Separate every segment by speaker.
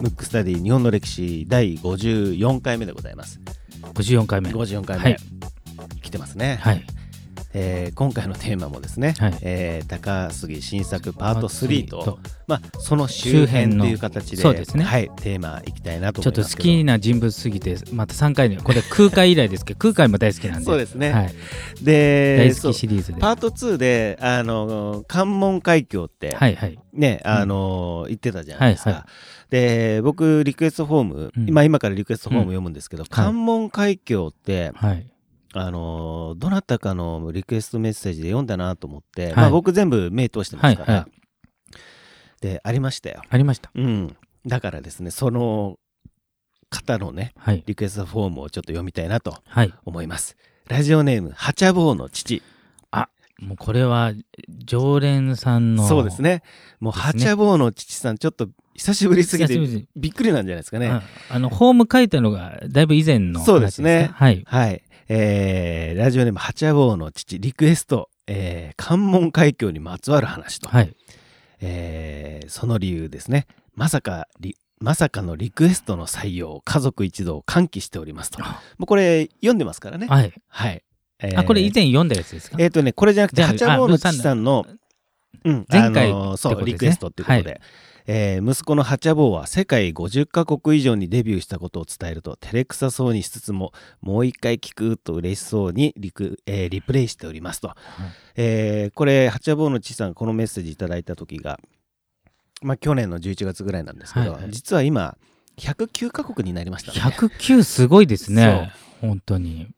Speaker 1: ムックスタディ日本の歴史第54回目でございます。
Speaker 2: 54回目。
Speaker 1: 54回目、
Speaker 2: はい。
Speaker 1: 来てますね、
Speaker 2: はい
Speaker 1: えー今回のテーマもですね、
Speaker 2: はい。
Speaker 1: えー高杉新作パート3と
Speaker 2: と。
Speaker 1: まあ、その周辺という形で
Speaker 2: そうですね。
Speaker 1: はい、テーマいきたいなと
Speaker 2: ちょっと好きな人物すぎてまた3回目これ空海以来ですけど 空海も大好きなんで。
Speaker 1: そうですね、
Speaker 2: はい、
Speaker 1: で
Speaker 2: 大好きシリーズで。
Speaker 1: パート2であの関門海峡って、
Speaker 2: はいはい。
Speaker 1: ねあの言ってたじゃないですか、
Speaker 2: はいは
Speaker 1: で僕リクエストフォーム、
Speaker 2: うん。
Speaker 1: 今今からリクエストフォーム読むんですけど、関門海峡って、
Speaker 2: はい
Speaker 1: あのどなたかのリクエストメッセージで読んだなと思って、
Speaker 2: い。
Speaker 1: まあ、僕全部目通してますから、
Speaker 2: はいは
Speaker 1: でありましたよ、
Speaker 2: ありました。
Speaker 1: うん、だからですねその方のね
Speaker 2: はい。
Speaker 1: リクエストフォームをちょっと読みたいなと
Speaker 2: はい。
Speaker 1: 思います。ラジオネームハチャボーの父。
Speaker 2: もうこれは常連さんの。
Speaker 1: そうですね。もう
Speaker 2: ですね。
Speaker 1: ハチャボーの父さんちょっと久しぶりすぎてびっくりなんじゃないですかね。
Speaker 2: ああのホーム書いたのがだいぶ以前の話
Speaker 1: そうですね。
Speaker 2: かはい。
Speaker 1: はい。えー、ラジオネーム、ハチャボーの父、リクエスト、えー、関門海峡にまつわる話と。
Speaker 2: はい
Speaker 1: えーその理由ですね。まさか、リまさかのリクエストの採用、家族一同歓喜しておりますと。もうこれ、読んでますからね。
Speaker 2: はい
Speaker 1: はい。えー
Speaker 2: あこれ以前読んだやつですか？
Speaker 1: えっ、とね、これじゃなくて、
Speaker 2: じゃあ
Speaker 1: ハチャボーの父さんの、うん、
Speaker 2: 前回
Speaker 1: あのーそう、リクエストっていうことで。えー息子のハチャボーは世界50カ国以上にデビューしたことを伝えると照れくさそうにしつつももう一回聞くと嬉しそうにリク、えーリプレイしておりますと、えーこれハチャボーの父さんがこのメッセージいただいた時が、まあ、去年の11月ぐらいなんですけど、
Speaker 2: はいはい。
Speaker 1: 実は今109カ国になりましたね。
Speaker 2: 109すごいですね。本当に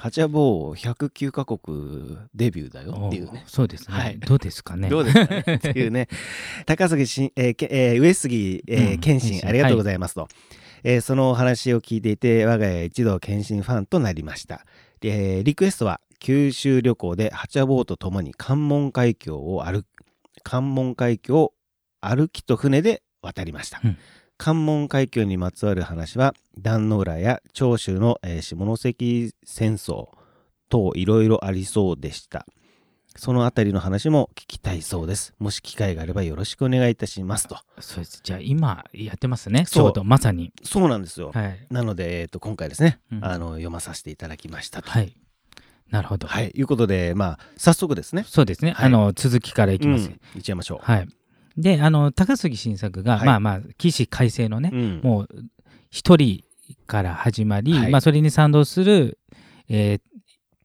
Speaker 1: ハチャボー109カ国デビューだよっていうね。
Speaker 2: おそうですね、
Speaker 1: はい。
Speaker 2: どうですかね。
Speaker 1: どうですかねっていうね。高杉しん、えーけえー上杉、えー
Speaker 2: うん
Speaker 1: 謙信、ありがとうございますと、えーそのお話を聞いていて、我が家一同謙信ファンとなりました。えーリクエストは、九州旅行でハチャボーと共に関門海峡を歩関門海峡を歩きと船で渡りました。
Speaker 2: うん
Speaker 1: 関門海峡にまつわる話は壇ノ浦や長州の、えー下関戦争等いろいろありそうでした。そのあたりの話も聞きたいそうです。もし機会があればよろしくお願いいたしますと。
Speaker 2: そうです。じゃあ今やってますね。ち
Speaker 1: そう。
Speaker 2: ょうどまさに。
Speaker 1: そうなんですよ。
Speaker 2: はい。
Speaker 1: なので、えー、と今回ですね、
Speaker 2: うん。
Speaker 1: あの読まさせていただきましたと。
Speaker 2: はい。なるほど、
Speaker 1: はい、いうことで、まあ、早速ですね。
Speaker 2: そうですね、
Speaker 1: はい。
Speaker 2: あの続きからいきます、
Speaker 1: うん、いっちゃいましょう。
Speaker 2: はいであの高杉晋作が、
Speaker 1: はい。
Speaker 2: まあまあ起死回生のね、
Speaker 1: うん。
Speaker 2: もう一人から始まり、
Speaker 1: はい。
Speaker 2: まあ、それに賛同する、えー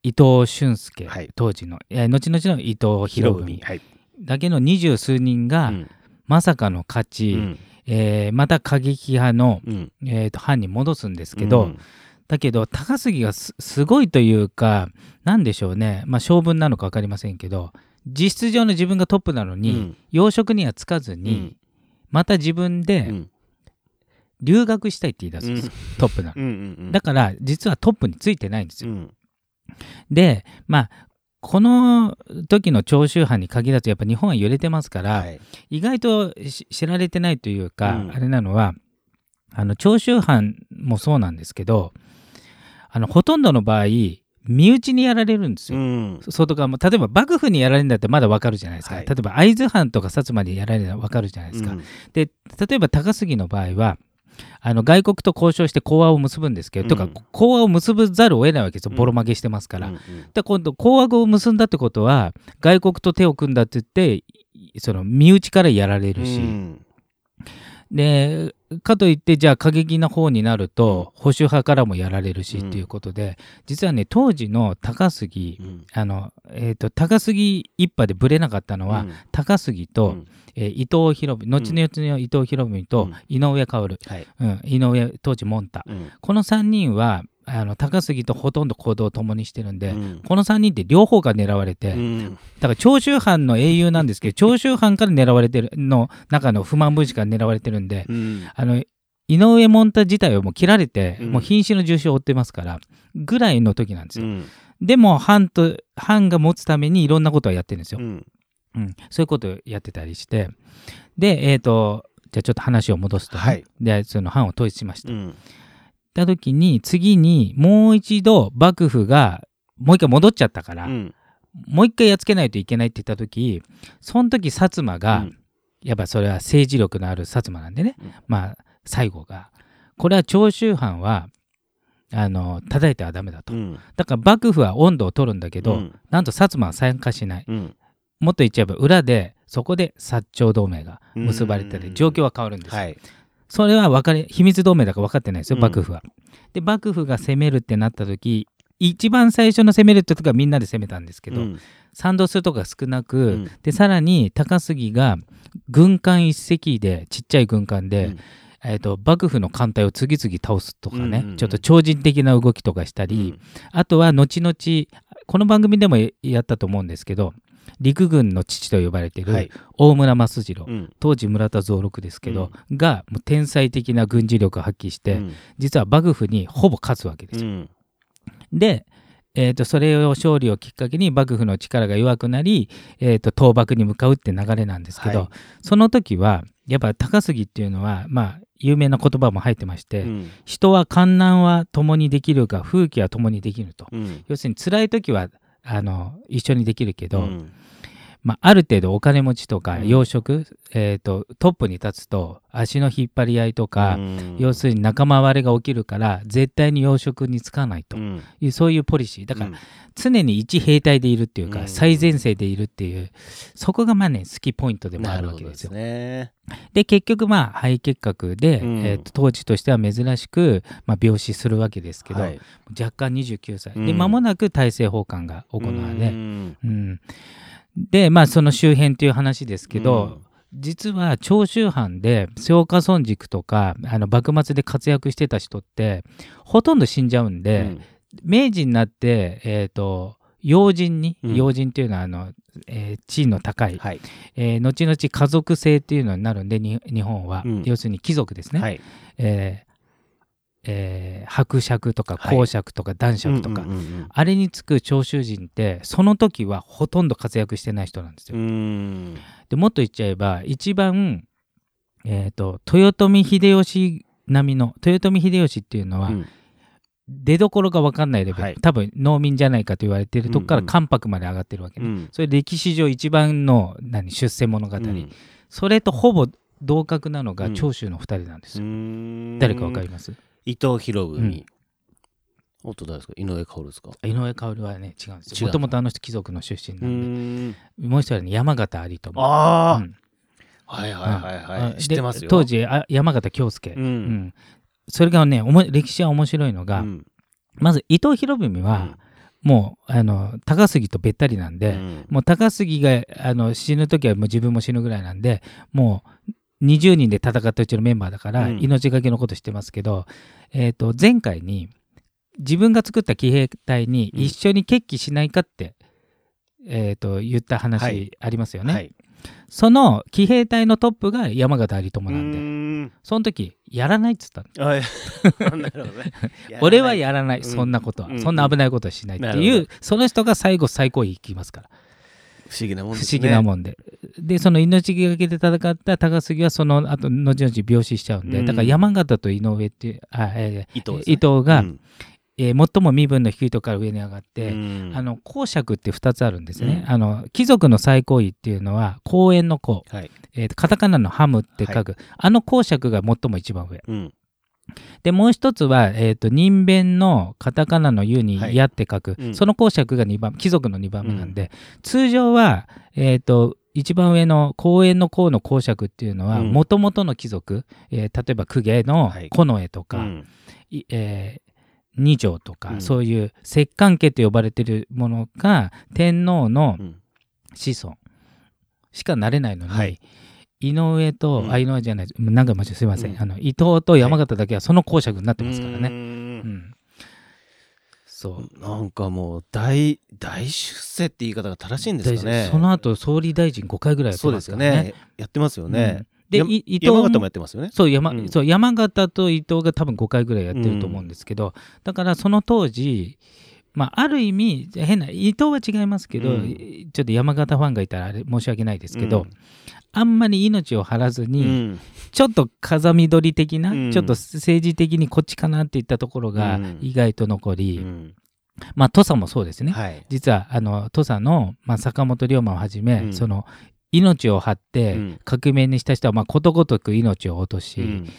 Speaker 2: 伊藤俊介、
Speaker 1: はい。
Speaker 2: 当時の、えー後々の伊藤博文
Speaker 1: はい。
Speaker 2: だけの二十数人が、
Speaker 1: うん。
Speaker 2: まさかの勝ち、
Speaker 1: うん。
Speaker 2: えーまた過激派の、
Speaker 1: うん。
Speaker 2: えーと藩に戻すんですけど、
Speaker 1: うん。
Speaker 2: だけど高杉がすすごいというかなんでしょうね、まあ、性分なのか分かりませんけど実質上の自分がトップなのに、
Speaker 1: うん。
Speaker 2: 要職にはつかずに、また自分
Speaker 1: う
Speaker 2: で
Speaker 1: ん。
Speaker 2: 留学したいって言い出すんですよ、トップなの。
Speaker 1: うんうん
Speaker 2: だから実はトップについてないんですよ。
Speaker 1: うん。
Speaker 2: でまあこの時の長州藩に限らずやっぱ日本は揺れてますから、
Speaker 1: はい。
Speaker 2: 意外とし知られてないというか、
Speaker 1: うん。
Speaker 2: あれなのはあの長州藩もそうなんですけどあのほとんどの場合身内にやられるんですよ。
Speaker 1: うん。
Speaker 2: 外側も例えば幕府にやられるんだったらまだわかるじゃないですか、
Speaker 1: はい。
Speaker 2: 例えば会津藩とか薩摩にやられるのはわかるじゃないですか、
Speaker 1: うん。
Speaker 2: で例えば高杉の場合はあの外国と交渉して講和を結ぶんですけど、と
Speaker 1: うん。
Speaker 2: か講和を結ぶざるを得ないわけですよ。
Speaker 1: うん。
Speaker 2: ボロ負けしてますから、
Speaker 1: うん
Speaker 2: で今度講和を結んだってことは外国と手を組んだって言ってその身内からやられるし、
Speaker 1: うん
Speaker 2: でかといってじゃあ過激な方になると保守派からもやられるし
Speaker 1: うん。
Speaker 2: っていうことで、実はね当時の高杉、
Speaker 1: うん。
Speaker 2: あのえー、と高杉一派でぶれなかったのは、
Speaker 1: うん。
Speaker 2: 高杉と、
Speaker 1: うん。
Speaker 2: えー伊藤博文後々の伊藤博文と
Speaker 1: うん。
Speaker 2: 井上薫、
Speaker 1: はい。
Speaker 2: うん、井上当時モンタ。
Speaker 1: うん。
Speaker 2: この3人はあの高杉とほとんど行動を共にしてるんで、
Speaker 1: うん。
Speaker 2: この3人って両方が狙われて、
Speaker 1: うん。
Speaker 2: だから長州藩の英雄なんですけど 長州藩から狙われてるの中の不満分子から狙われてるんで、
Speaker 1: うん。
Speaker 2: あの井上門太自体はもう切られて、
Speaker 1: うん。
Speaker 2: もう瀕死の重傷を負ってますからぐらいの時なんですよ、
Speaker 1: うん。
Speaker 2: でも藩と藩が持つためにいろんなことをやってるんですよ、
Speaker 1: うん。
Speaker 2: うん、そういうことをやってたりして。でえっ、とじゃあちょっと話を戻すとね、
Speaker 1: はい。
Speaker 2: でその藩を統一しました、
Speaker 1: うん
Speaker 2: た時に次にもう一度幕府がもう一回戻っちゃったから、
Speaker 1: うん。
Speaker 2: もう一回やっつけないといけないって言った時その時薩摩が、
Speaker 1: うん。
Speaker 2: やっぱそれは政治力のある薩摩なんでね、
Speaker 1: うん。
Speaker 2: まあ最後が。これは長州藩はあの叩いてはダメだと、
Speaker 1: うん。
Speaker 2: だから幕府は温度を取るんだけど、
Speaker 1: うん。
Speaker 2: なんと薩摩は参加しない。
Speaker 1: うん。
Speaker 2: もっと言っちゃえば裏でそこで薩長同盟が結ばれて
Speaker 1: うん。
Speaker 2: て状況は変わるんですよ、
Speaker 1: はい
Speaker 2: それは分かり秘密同盟だから分かってないですよ
Speaker 1: うん。
Speaker 2: 幕府は。で幕府が攻めるってなった時一番最初の攻めるって時はみんなで攻めたんですけど、
Speaker 1: うん。
Speaker 2: 賛同するとこが少なく、
Speaker 1: うん。
Speaker 2: でさらに高杉が軍艦一隻でちっちゃい軍艦で、
Speaker 1: うん。
Speaker 2: えー、と幕府の艦隊を次々倒すとかね、
Speaker 1: うんうんうん。
Speaker 2: ちょっと超人的な動きとかしたり、あとは後々この番組でもやったと思うんですけど陸軍の父と呼ばれている
Speaker 1: はい。
Speaker 2: 大村益次郎、
Speaker 1: うん。
Speaker 2: 当時村田蔵六ですけど、がもう天才的な軍事力を発揮して、
Speaker 1: うん。
Speaker 2: 実は幕府にほぼ勝つわけですよ。
Speaker 1: うん。
Speaker 2: で、えー、とそれを勝利をきっかけに幕府の力が弱くなり、えー、と倒幕に向かうって流れなんですけど、
Speaker 1: はい。
Speaker 2: その時はやっぱ高杉っていうのはまあ有名な言葉も入ってまして、
Speaker 1: うん。
Speaker 2: 人は観難は共にできるが風紀は共にできると。
Speaker 1: うん。
Speaker 2: 要するに辛い時はあの一緒にできるけど、
Speaker 1: うん。
Speaker 2: まあ、ある程度お金持ちとか
Speaker 1: うん。
Speaker 2: 養殖、えー、とトップに立つと足の引っ張り合いとか、
Speaker 1: うん。
Speaker 2: 要するに仲間割れが起きるから絶対に養殖につかないと。
Speaker 1: うん。
Speaker 2: いう、そういうポリシー。だから
Speaker 1: うん。
Speaker 2: 常に一兵隊でいるっていうか、
Speaker 1: うん。
Speaker 2: 最前線でいるっていうそこがまあね好きポイントでもあ
Speaker 1: なる
Speaker 2: わけですよ。
Speaker 1: ね。
Speaker 2: で結局まあ肺結核で、
Speaker 1: うん。
Speaker 2: えーと当時としては珍しく、まあ、病死するわけですけど、
Speaker 1: はい。
Speaker 2: 若干29歳、
Speaker 1: うん。
Speaker 2: で間もなく大政奉還が行われ、
Speaker 1: うん。
Speaker 2: うんでまあその周辺という話ですけど、実は長州藩で松下村塾とかあの幕末で活躍してた人ってほとんど死んじゃうん
Speaker 1: う
Speaker 2: で、
Speaker 1: ん。
Speaker 2: 明治になって、えー、と要人に、
Speaker 1: うん。
Speaker 2: 要人っていうのはあの、えー地位の高い、
Speaker 1: はい。
Speaker 2: えー後々家族制っていうのになるんでに日本は、
Speaker 1: うん。
Speaker 2: 要するに貴族ですね、
Speaker 1: はい。
Speaker 2: えーえー伯爵とか
Speaker 1: はい。
Speaker 2: 公爵とか男爵とか、
Speaker 1: うんうん
Speaker 2: あれにつく長州人ってその時はほとんど活躍してない人なんですよ。
Speaker 1: うんうん。
Speaker 2: でもっと言っちゃえば一番、えー、と豊臣秀吉並みの豊臣秀吉っていうのは、
Speaker 1: うん。
Speaker 2: 出どころが分かんないレベル、
Speaker 1: はい。
Speaker 2: 多分農民じゃないかと言われているとこから
Speaker 1: うんうん。
Speaker 2: 関白まで上がってるわけね、
Speaker 1: うん。
Speaker 2: それ歴史上一番の何出世物語、
Speaker 1: うん。
Speaker 2: それとほぼ同格なのが
Speaker 1: うん。
Speaker 2: 長州の2人なんですよ、
Speaker 1: うん。
Speaker 2: 誰か分かります？
Speaker 1: 伊藤博文。
Speaker 2: うん。
Speaker 1: おっと誰ですか？井上薫ですか？
Speaker 2: 井上薫はね違うんですよ。もともとあの人貴族の出身
Speaker 1: う
Speaker 2: なんで、
Speaker 1: ん。
Speaker 2: もう一人はね山形有朋
Speaker 1: ああ
Speaker 2: うん。
Speaker 1: はいはいはいは
Speaker 2: あ
Speaker 1: い知ってますよ。
Speaker 2: で当時あ山形京介、
Speaker 1: う
Speaker 2: うん。んそれがねおも歴史は面白いのが、
Speaker 1: うん。
Speaker 2: まず伊藤博文は、もうあの高杉とべったりなんで、
Speaker 1: うん。
Speaker 2: もう高杉があの死ぬ時はもう自分も死ぬぐらいなんでもう20人で戦ったうちのメンバーだから、
Speaker 1: うん。
Speaker 2: 命がけのことしてますけど、えー、と前回に自分が作った騎兵隊に
Speaker 1: うん。
Speaker 2: 一緒に決起しないかって、えー、と言った
Speaker 1: は
Speaker 2: 話
Speaker 1: い。
Speaker 2: ありますよね、
Speaker 1: はい。
Speaker 2: その騎兵隊のトップが山形有朋なんで、
Speaker 1: ん。
Speaker 2: その時やらないっつったの。
Speaker 1: ね。
Speaker 2: 俺はやらない、
Speaker 1: うん
Speaker 2: そんなことは、
Speaker 1: うん。
Speaker 2: そんな危ないことはしないっていうその人が最後最高位行きますから
Speaker 1: 不思議なもん
Speaker 2: 不
Speaker 1: ですね。
Speaker 2: 思議なもんで。で、その命がけで戦った高杉はその後、後々病死しちゃうんで、
Speaker 1: うん。
Speaker 2: だから山形と井上っていう、あ、えー
Speaker 1: 伊藤ね。
Speaker 2: 伊藤が、
Speaker 1: うん。
Speaker 2: えー最も身分の低いところから上に上がって、
Speaker 1: うん。
Speaker 2: あの公爵って2つあるんですね、
Speaker 1: うん。
Speaker 2: あの貴族の最高位っていうのは公園の公、
Speaker 1: はい。
Speaker 2: えーカタカナのハムって書く、あの公爵が最も一番上。
Speaker 1: うん
Speaker 2: でもう一つは、えー、と人弁のカタカナの「ユ」に
Speaker 1: はい「
Speaker 2: や」って書く、
Speaker 1: うん。
Speaker 2: その公爵が2番貴族の2番目なんで、通常は、えー、と一番上の公園の公の公爵っていうのは
Speaker 1: うん。
Speaker 2: もともとの貴族、えー例えば公家の
Speaker 1: はい。
Speaker 2: 近衛とか、
Speaker 1: うん。
Speaker 2: いえー二条とか、
Speaker 1: うん。
Speaker 2: そういう摂関家と呼ばれてるものが天皇の
Speaker 1: うん。
Speaker 2: 子孫しかなれないのに、
Speaker 1: はい
Speaker 2: 井上と、
Speaker 1: うん。
Speaker 2: あ井上じゃないなんか間違えすいません、
Speaker 1: うん。
Speaker 2: あの伊藤と山形だけはその公爵になってますからね。
Speaker 1: う
Speaker 2: うんん。そう。
Speaker 1: なんかもう大大出世って言い方が正しいんですかね。
Speaker 2: その後総理大臣5回ぐらいやって
Speaker 1: そうですよ
Speaker 2: ますからね。
Speaker 1: ねやってますよね。
Speaker 2: うん。で伊藤
Speaker 1: 山形もやってますよね。
Speaker 2: そう山,、
Speaker 1: うん。
Speaker 2: そう山形と伊藤が多分5回ぐらいやってると思うんですけど、だからその当時、まあ、ある意味変な伊藤は違いますけど、
Speaker 1: うん。
Speaker 2: ちょっと山形ファンがいたらあれ申し訳ないですけど、
Speaker 1: うん。
Speaker 2: あんまり命を張らず
Speaker 1: う
Speaker 2: に、
Speaker 1: ん。
Speaker 2: ちょっと風見鶏的な、
Speaker 1: うん。
Speaker 2: ちょっと政治的にこっちかなっていったところが
Speaker 1: うん。
Speaker 2: 意外と残り、
Speaker 1: うん。
Speaker 2: まあ土佐もそうですね、
Speaker 1: はい。
Speaker 2: 実はあの土佐の、まあ、坂本龍馬をはじめ、
Speaker 1: うん。
Speaker 2: その命を張って
Speaker 1: うん。
Speaker 2: 革命にした人は、まあ、ことごとく命を落とし、
Speaker 1: うん。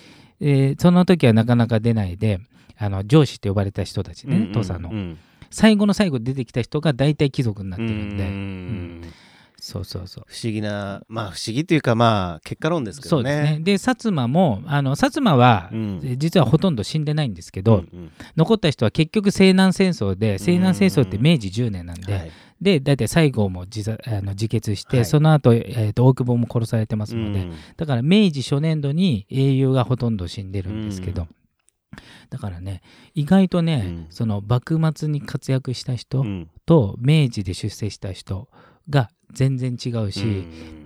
Speaker 2: えーその時はなかなか出ないであの上司って呼ばれた人たちね、土佐の、
Speaker 1: うん
Speaker 2: 最後の最後出てきた人が大体貴族になってるんで、
Speaker 1: うん。
Speaker 2: そうそうそう。
Speaker 1: 不思議なまあ不思議というかまあ結果論ですけど
Speaker 2: そうですね。
Speaker 1: ね。
Speaker 2: で薩摩もあの薩摩は、
Speaker 1: うん。
Speaker 2: え実はほとんど死んでないんですけど、
Speaker 1: うんうん。
Speaker 2: 残った人は結局西南戦争で西南戦争って明治10年なんで、
Speaker 1: はい。
Speaker 2: で大体西郷も自殺あの自決して、
Speaker 1: はい。
Speaker 2: その後、えーと大久保も殺されてますので、
Speaker 1: うん。
Speaker 2: だから明治初年度に英雄がほとんど死んでるんですけど、だからね意外とね、
Speaker 1: うん。
Speaker 2: その幕末に活躍した人
Speaker 1: うん。
Speaker 2: と明治で出世した人が全然違うし、
Speaker 1: う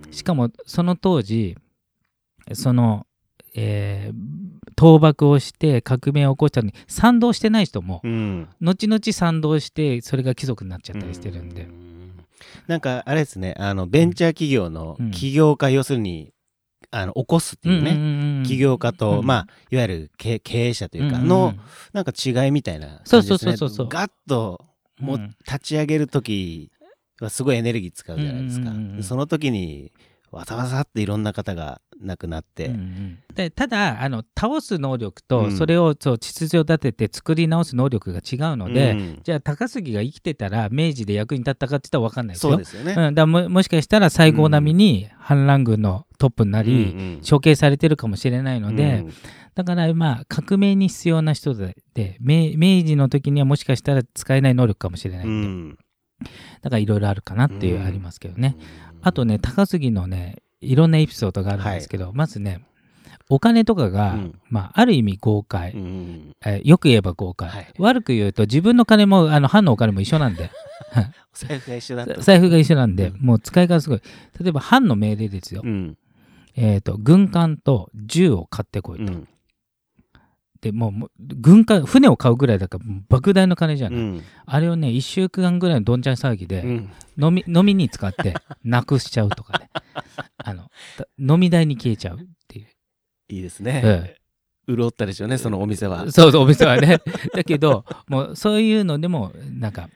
Speaker 1: ん。
Speaker 2: しかもその当時その、えー倒幕をして革命を起こしたのに賛同してない人も
Speaker 1: うん。
Speaker 2: 後々賛同してそれが貴族になっちゃったりしてるんで、
Speaker 1: うん。なんかあれですねあのベンチャー企業の
Speaker 2: うん。
Speaker 1: 起業家、要するにあの起こすっていうね、
Speaker 2: ね
Speaker 1: 起業家と、
Speaker 2: うん。
Speaker 1: まあいわゆる経経営者というか
Speaker 2: んん
Speaker 1: の、
Speaker 2: ん。
Speaker 1: なんか違いみたいな
Speaker 2: そう
Speaker 1: 感じですね。
Speaker 2: そうそうそうそう
Speaker 1: ガッともう
Speaker 2: うん。
Speaker 1: 立ち上げる時はすごいエネルギー使うじゃないですか、
Speaker 2: うんうんうんうん
Speaker 1: その時にわざわざっていろんな方が亡くなって、
Speaker 2: うんうん。でただあの倒す能力と
Speaker 1: うん。
Speaker 2: それをそう秩序を立てて作り直す能力が違うので、
Speaker 1: うん。
Speaker 2: じゃあ高杉が生きてたら明治で役に立ったかって言ったら分かんないですよ。
Speaker 1: そうですよね、
Speaker 2: うん、だももしかしたら西郷並みに反乱軍のトップになり、
Speaker 1: うん。うん
Speaker 2: 処刑されてるかもしれないので、
Speaker 1: うん。
Speaker 2: だからまあ革命に必要な人でで明明治の時にはもしかしたら使えない能力かもしれないんで、
Speaker 1: うん。
Speaker 2: だからいろいろあるかなっていうありますけどね、
Speaker 1: うん
Speaker 2: あとね高杉のねいろんなエピソードがあるんですけど、まずねお金とかが、
Speaker 1: うん。
Speaker 2: まあ、ある意味豪快、
Speaker 1: うん
Speaker 2: えーよく言えば豪快、
Speaker 1: はい。
Speaker 2: 悪く言うと自分の金もあの藩のお金も一緒なんで。
Speaker 1: お財布が一緒だ
Speaker 2: 財布が一緒なんで、
Speaker 1: うん。
Speaker 2: もう使い方すごい。例えば藩の命令ですよ、
Speaker 1: うん。
Speaker 2: えー、と軍艦と銃を買ってこいと、
Speaker 1: うん
Speaker 2: でもう軍艦船を買うぐらいだから莫大な金じゃない、
Speaker 1: うん。
Speaker 2: あれをね1週間ぐらいのどんちゃん騒ぎで、
Speaker 1: うん。
Speaker 2: 飲み飲みに使って なくしちゃうとかね。あのだ飲み代に消えちゃうっていう、
Speaker 1: いいですね、
Speaker 2: え
Speaker 1: 潤ったでしょうねそのお店は。
Speaker 2: えそうそうお店はね。だけどもうそういうのでもなんか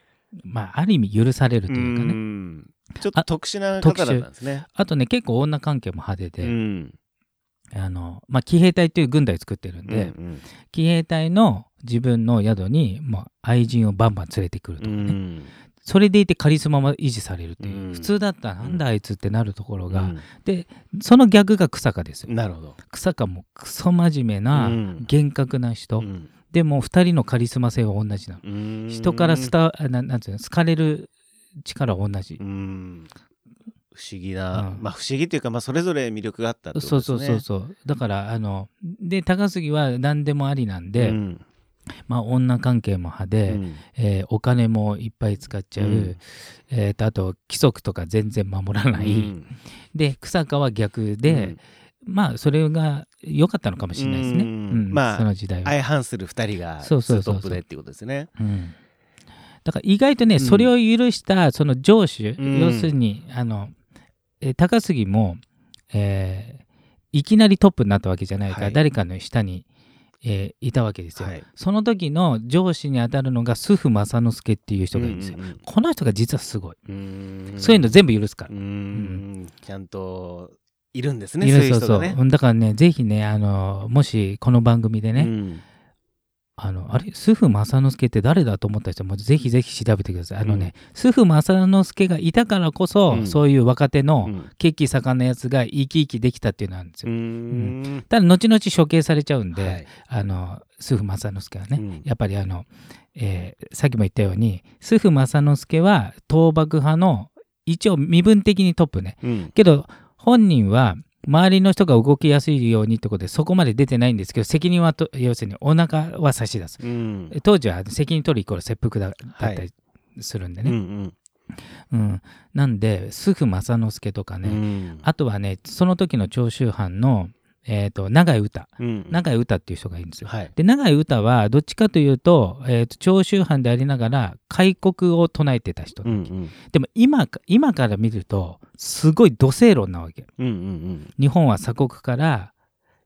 Speaker 2: まあある意味許されるというかね。
Speaker 1: ん。ちょっと特殊な方だったんですね。
Speaker 2: あとね結構女関係も派手で、
Speaker 1: うん
Speaker 2: あのまあ、騎兵隊っていう軍隊作ってるんで、
Speaker 1: うん
Speaker 2: 騎兵隊の自分の宿に、まあ、愛人をバンバン連れてくると
Speaker 1: う
Speaker 2: かね、
Speaker 1: ん。
Speaker 2: それでいてカリスマも維持されるっていう、
Speaker 1: うん。
Speaker 2: 普通だったらなんだあいつってなるところが、
Speaker 1: うん。
Speaker 2: でその逆が草加ですよ。
Speaker 1: なるほど。
Speaker 2: 草加もクソ真面目な
Speaker 1: うん。
Speaker 2: 厳格な人、
Speaker 1: うん。
Speaker 2: でも2人のカリスマ性は同じなの、
Speaker 1: うん。
Speaker 2: 人からスタあななんていうの好かれる力は同じ、
Speaker 1: うん不思議な、
Speaker 2: うん。
Speaker 1: まあ不思議というか、まあ、それぞれ魅力があったと
Speaker 2: そう
Speaker 1: ですね。
Speaker 2: そうそうそうだからあので高杉は何でもありなんで、
Speaker 1: うん。
Speaker 2: まあ、女関係も派で、
Speaker 1: うん。
Speaker 2: えーお金もいっぱい使っちゃう、
Speaker 1: うん。
Speaker 2: えーとあと規則とか全然守らない、
Speaker 1: うん。
Speaker 2: で草加は逆で、まあそれが良かったのかもしれないですね、
Speaker 1: まあ
Speaker 2: その時代は、
Speaker 1: 相反する2人がトップでっていうことですね。
Speaker 2: うん。だから意外とね、
Speaker 1: うん。
Speaker 2: それを許したその上司、
Speaker 1: うん。
Speaker 2: 要するにあの、えー高杉も、えーいきなりトップになったわけじゃないから、
Speaker 1: はい。
Speaker 2: 誰かの下に、えーいたわけですよ、
Speaker 1: はい。
Speaker 2: その時の上司に当たるのが須父正之助っていう人がいるんですよ、
Speaker 1: うんうん
Speaker 2: この人が実はすごい、
Speaker 1: うん。
Speaker 2: そういうの全部許すから。
Speaker 1: う、ん。ちゃんといるんですね
Speaker 2: い
Speaker 1: そういう人がね。
Speaker 2: うんだからねぜひねあのもしこの番組でね、
Speaker 1: うん
Speaker 2: あのあれ？須父正之助って誰だと思った人もぜひぜひ調べてください。あのね、須父正之助がいたからこそ、
Speaker 1: うん。
Speaker 2: そういう若手の
Speaker 1: うん。
Speaker 2: 血気盛んなやつが生き生きできたっていうのなんです
Speaker 1: う
Speaker 2: よ、
Speaker 1: ん。
Speaker 2: ただ後々処刑されちゃうんで、
Speaker 1: はい。
Speaker 2: あの須父正之助はね、
Speaker 1: うん。
Speaker 2: やっぱりあの、えーさっきも言ったように須父正之助は倒幕派の一応身分的にトップね。
Speaker 1: うん。
Speaker 2: けど本人は周りの人が動きやすいようにってことでそこまで出てないんですけど責任はと要するにお腹は差し出す。
Speaker 1: うん。
Speaker 2: 当時は責任取るイコール切腹だだった
Speaker 1: はい
Speaker 2: りするんで
Speaker 1: うんう
Speaker 2: ね、
Speaker 1: ん。
Speaker 2: うん。なんで須父正之助とかね、
Speaker 1: うん。
Speaker 2: あとはねその時の長州藩の、えー、と永井歌
Speaker 1: うん
Speaker 2: 永井歌っていう人がいるんですよ。
Speaker 1: はい。
Speaker 2: で永井歌はどっちかというと,、えーと長州藩でありながら開国を唱えてた人、
Speaker 1: うんうん。
Speaker 2: でも今か今から見るとすごい土星論なわけ。
Speaker 1: うんうん
Speaker 2: 日本は鎖国から、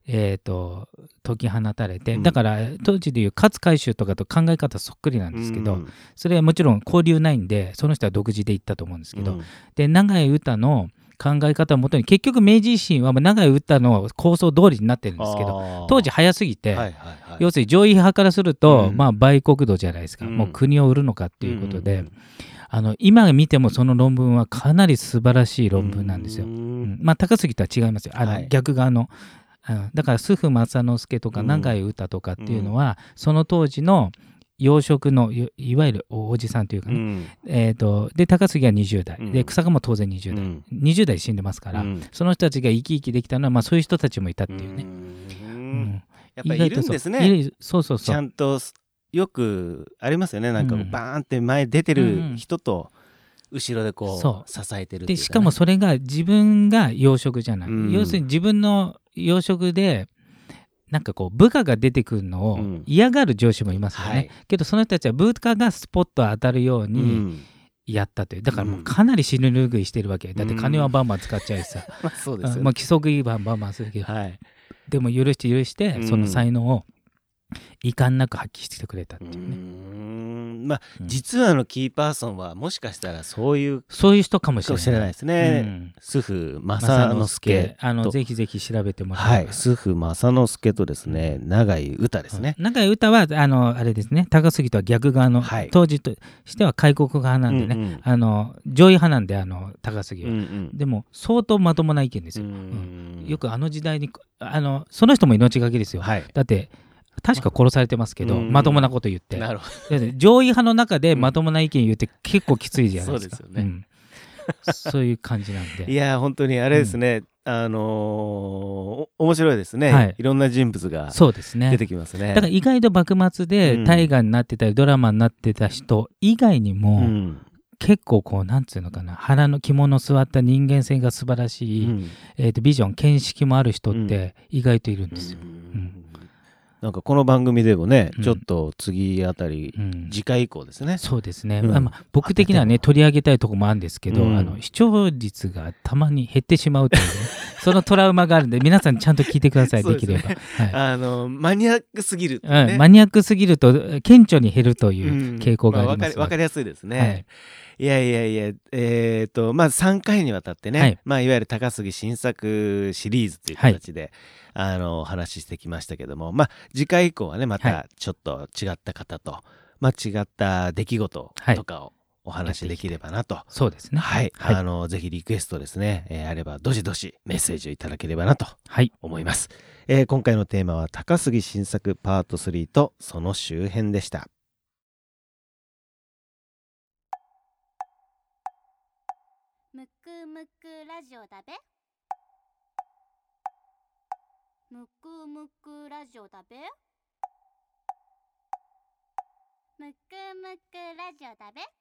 Speaker 2: えー、と解き放たれて、
Speaker 1: うん。
Speaker 2: だから当時でいう勝海舟とかと考え方そっくりなんですけど、
Speaker 1: うん
Speaker 2: それはもちろん交流ないんでその人は独自で言ったと思うんですけど、
Speaker 1: うん。
Speaker 2: で長井歌の考え方をもとに結局明治維新は長井歌の構想通りになってるんですけど当時早すぎて、
Speaker 1: はいはいはい。
Speaker 2: 要するに上位派からすると、
Speaker 1: うん。
Speaker 2: まあ売国度じゃないですか、
Speaker 1: うん。
Speaker 2: もう国を売るのかっていうことで、
Speaker 1: うん
Speaker 2: あの今見てもその論文はかなり素晴らしい論文なんですよ。
Speaker 1: う
Speaker 2: うん。ん。まあ高杉とは違いますよ。あの、
Speaker 1: はい。
Speaker 2: 逆側の、うんだから須府正之助とか
Speaker 1: うん。
Speaker 2: 永井歌とかっていうのは、その当時の養殖のいいわゆるおじさんというかね、
Speaker 1: うん。
Speaker 2: えー、とで高杉は20代、
Speaker 1: うん。
Speaker 2: で草加も当然20代、
Speaker 1: うん。
Speaker 2: 20代で死んでますから、
Speaker 1: うん。
Speaker 2: その人たちが生き生きできたのは、まあ、そういう人たちもいたっていうね。
Speaker 1: うん。
Speaker 2: うん。
Speaker 1: やっぱりいるんですね。
Speaker 2: そう。そうそう
Speaker 1: ちゃ。んとすよくありますよね。なんか
Speaker 2: うん。
Speaker 1: バーンって前出てる人と後ろでこ
Speaker 2: そう。
Speaker 1: 支えてるっていうかね。
Speaker 2: でしかもそれが自分が養殖じゃない、
Speaker 1: うん。
Speaker 2: 要するに自分の養殖でなんかこう部下が出てくるのを
Speaker 1: うん。
Speaker 2: 嫌がる上司もいますよね、
Speaker 1: はい。
Speaker 2: けどその人たちは部下がスポット当たるよう
Speaker 1: う
Speaker 2: に
Speaker 1: ん。
Speaker 2: やったという。だからもううん。かなり死ぬ拭いしてるわけ。だって金はバンバン使っちゃうしさ、
Speaker 1: まあそうですよね。
Speaker 2: うん。まあ規則違反バンバンするけど
Speaker 1: はい。
Speaker 2: でも許して許して
Speaker 1: うん。
Speaker 2: その才能を遺憾なく発揮してくれたって
Speaker 1: う
Speaker 2: いうね、
Speaker 1: んまあ
Speaker 2: うん。
Speaker 1: 実はあのキーパーソンはもしかしたらそういう
Speaker 2: そういう人かもしれない。
Speaker 1: です
Speaker 2: う
Speaker 1: ね
Speaker 2: ん。
Speaker 1: 主婦
Speaker 2: 正
Speaker 1: 正
Speaker 2: 之
Speaker 1: 之助
Speaker 2: あの
Speaker 1: と。
Speaker 2: ぜひぜひ調べてもら
Speaker 1: はい。
Speaker 2: えば
Speaker 1: 主婦正之助とですね永井歌ですね。
Speaker 2: 中井歌はあのあれですね。高杉とは逆側の、
Speaker 1: はい。
Speaker 2: 当時としては開国派なんでね、
Speaker 1: うんうん。
Speaker 2: あの上位派なんであの高杉は、
Speaker 1: うんうん。
Speaker 2: でも相当まともな意見です
Speaker 1: う
Speaker 2: よ、
Speaker 1: ん。
Speaker 2: よくあの時代にあのその人も命がけですよ、
Speaker 1: はい。
Speaker 2: だって確か殺されてますけど、
Speaker 1: うん。
Speaker 2: まともなこと言って。
Speaker 1: なるほ
Speaker 2: だって上位派の中でまともな意見言って結構きついじゃないですか、
Speaker 1: そうですよね。
Speaker 2: ん。そういう感じなん
Speaker 1: どい
Speaker 2: で
Speaker 1: や本当にあれですね。あの面白いですね。
Speaker 2: はい。
Speaker 1: いろんな人物が
Speaker 2: そうですね。
Speaker 1: 出てきますね。
Speaker 2: だから意外と幕末
Speaker 1: うん。
Speaker 2: で大河になってたりドラマになってた人以外にも、
Speaker 1: うん。
Speaker 2: 結構こうなんつうのかな。腹の肝の座った人間性が素晴らしい、
Speaker 1: うん。
Speaker 2: えー、とビジョン見識もある人っ
Speaker 1: う
Speaker 2: て意外といるんですよ。
Speaker 1: うんなんかこの番組でもね
Speaker 2: うん。
Speaker 1: ちょっと次あたり
Speaker 2: うん。
Speaker 1: 次回以降ですね。
Speaker 2: そうですね、
Speaker 1: うん。
Speaker 2: まあまあ僕的にはね取り上げたいとこもあるんですけど、
Speaker 1: うん。
Speaker 2: あの視聴率がたまに減ってしまうというね そのトラウマがあるんで皆さんちゃんと聞いてください
Speaker 1: で
Speaker 2: きれば、はい。
Speaker 1: あのマニアックすぎるね。
Speaker 2: うん、マニアックすぎると顕著に減るという
Speaker 1: うん。
Speaker 2: 傾向があります
Speaker 1: まあわかりわかりやすいですね、
Speaker 2: はい
Speaker 1: い、やいやいやえっ、とまず3回にわたってね、
Speaker 2: はい。
Speaker 1: いまあ、いわゆる高杉新作シリーズという形で、あのお話ししてきましたけどもまあ次回以降はねま
Speaker 2: は
Speaker 1: たちょっと違った方と、まあ、違った出来事とかをお話しできればなと。
Speaker 2: そうですね。
Speaker 1: はい、
Speaker 2: はい。
Speaker 1: あのぜひリクエストですね、えーあればどしどしメッセージをいただければなと
Speaker 2: はい。
Speaker 1: 思います、えー今回のテーマは高杉新作パート3とその周辺でした
Speaker 3: むくラジオだべ。むくむくラジオだべ。むくむくラジオだべ。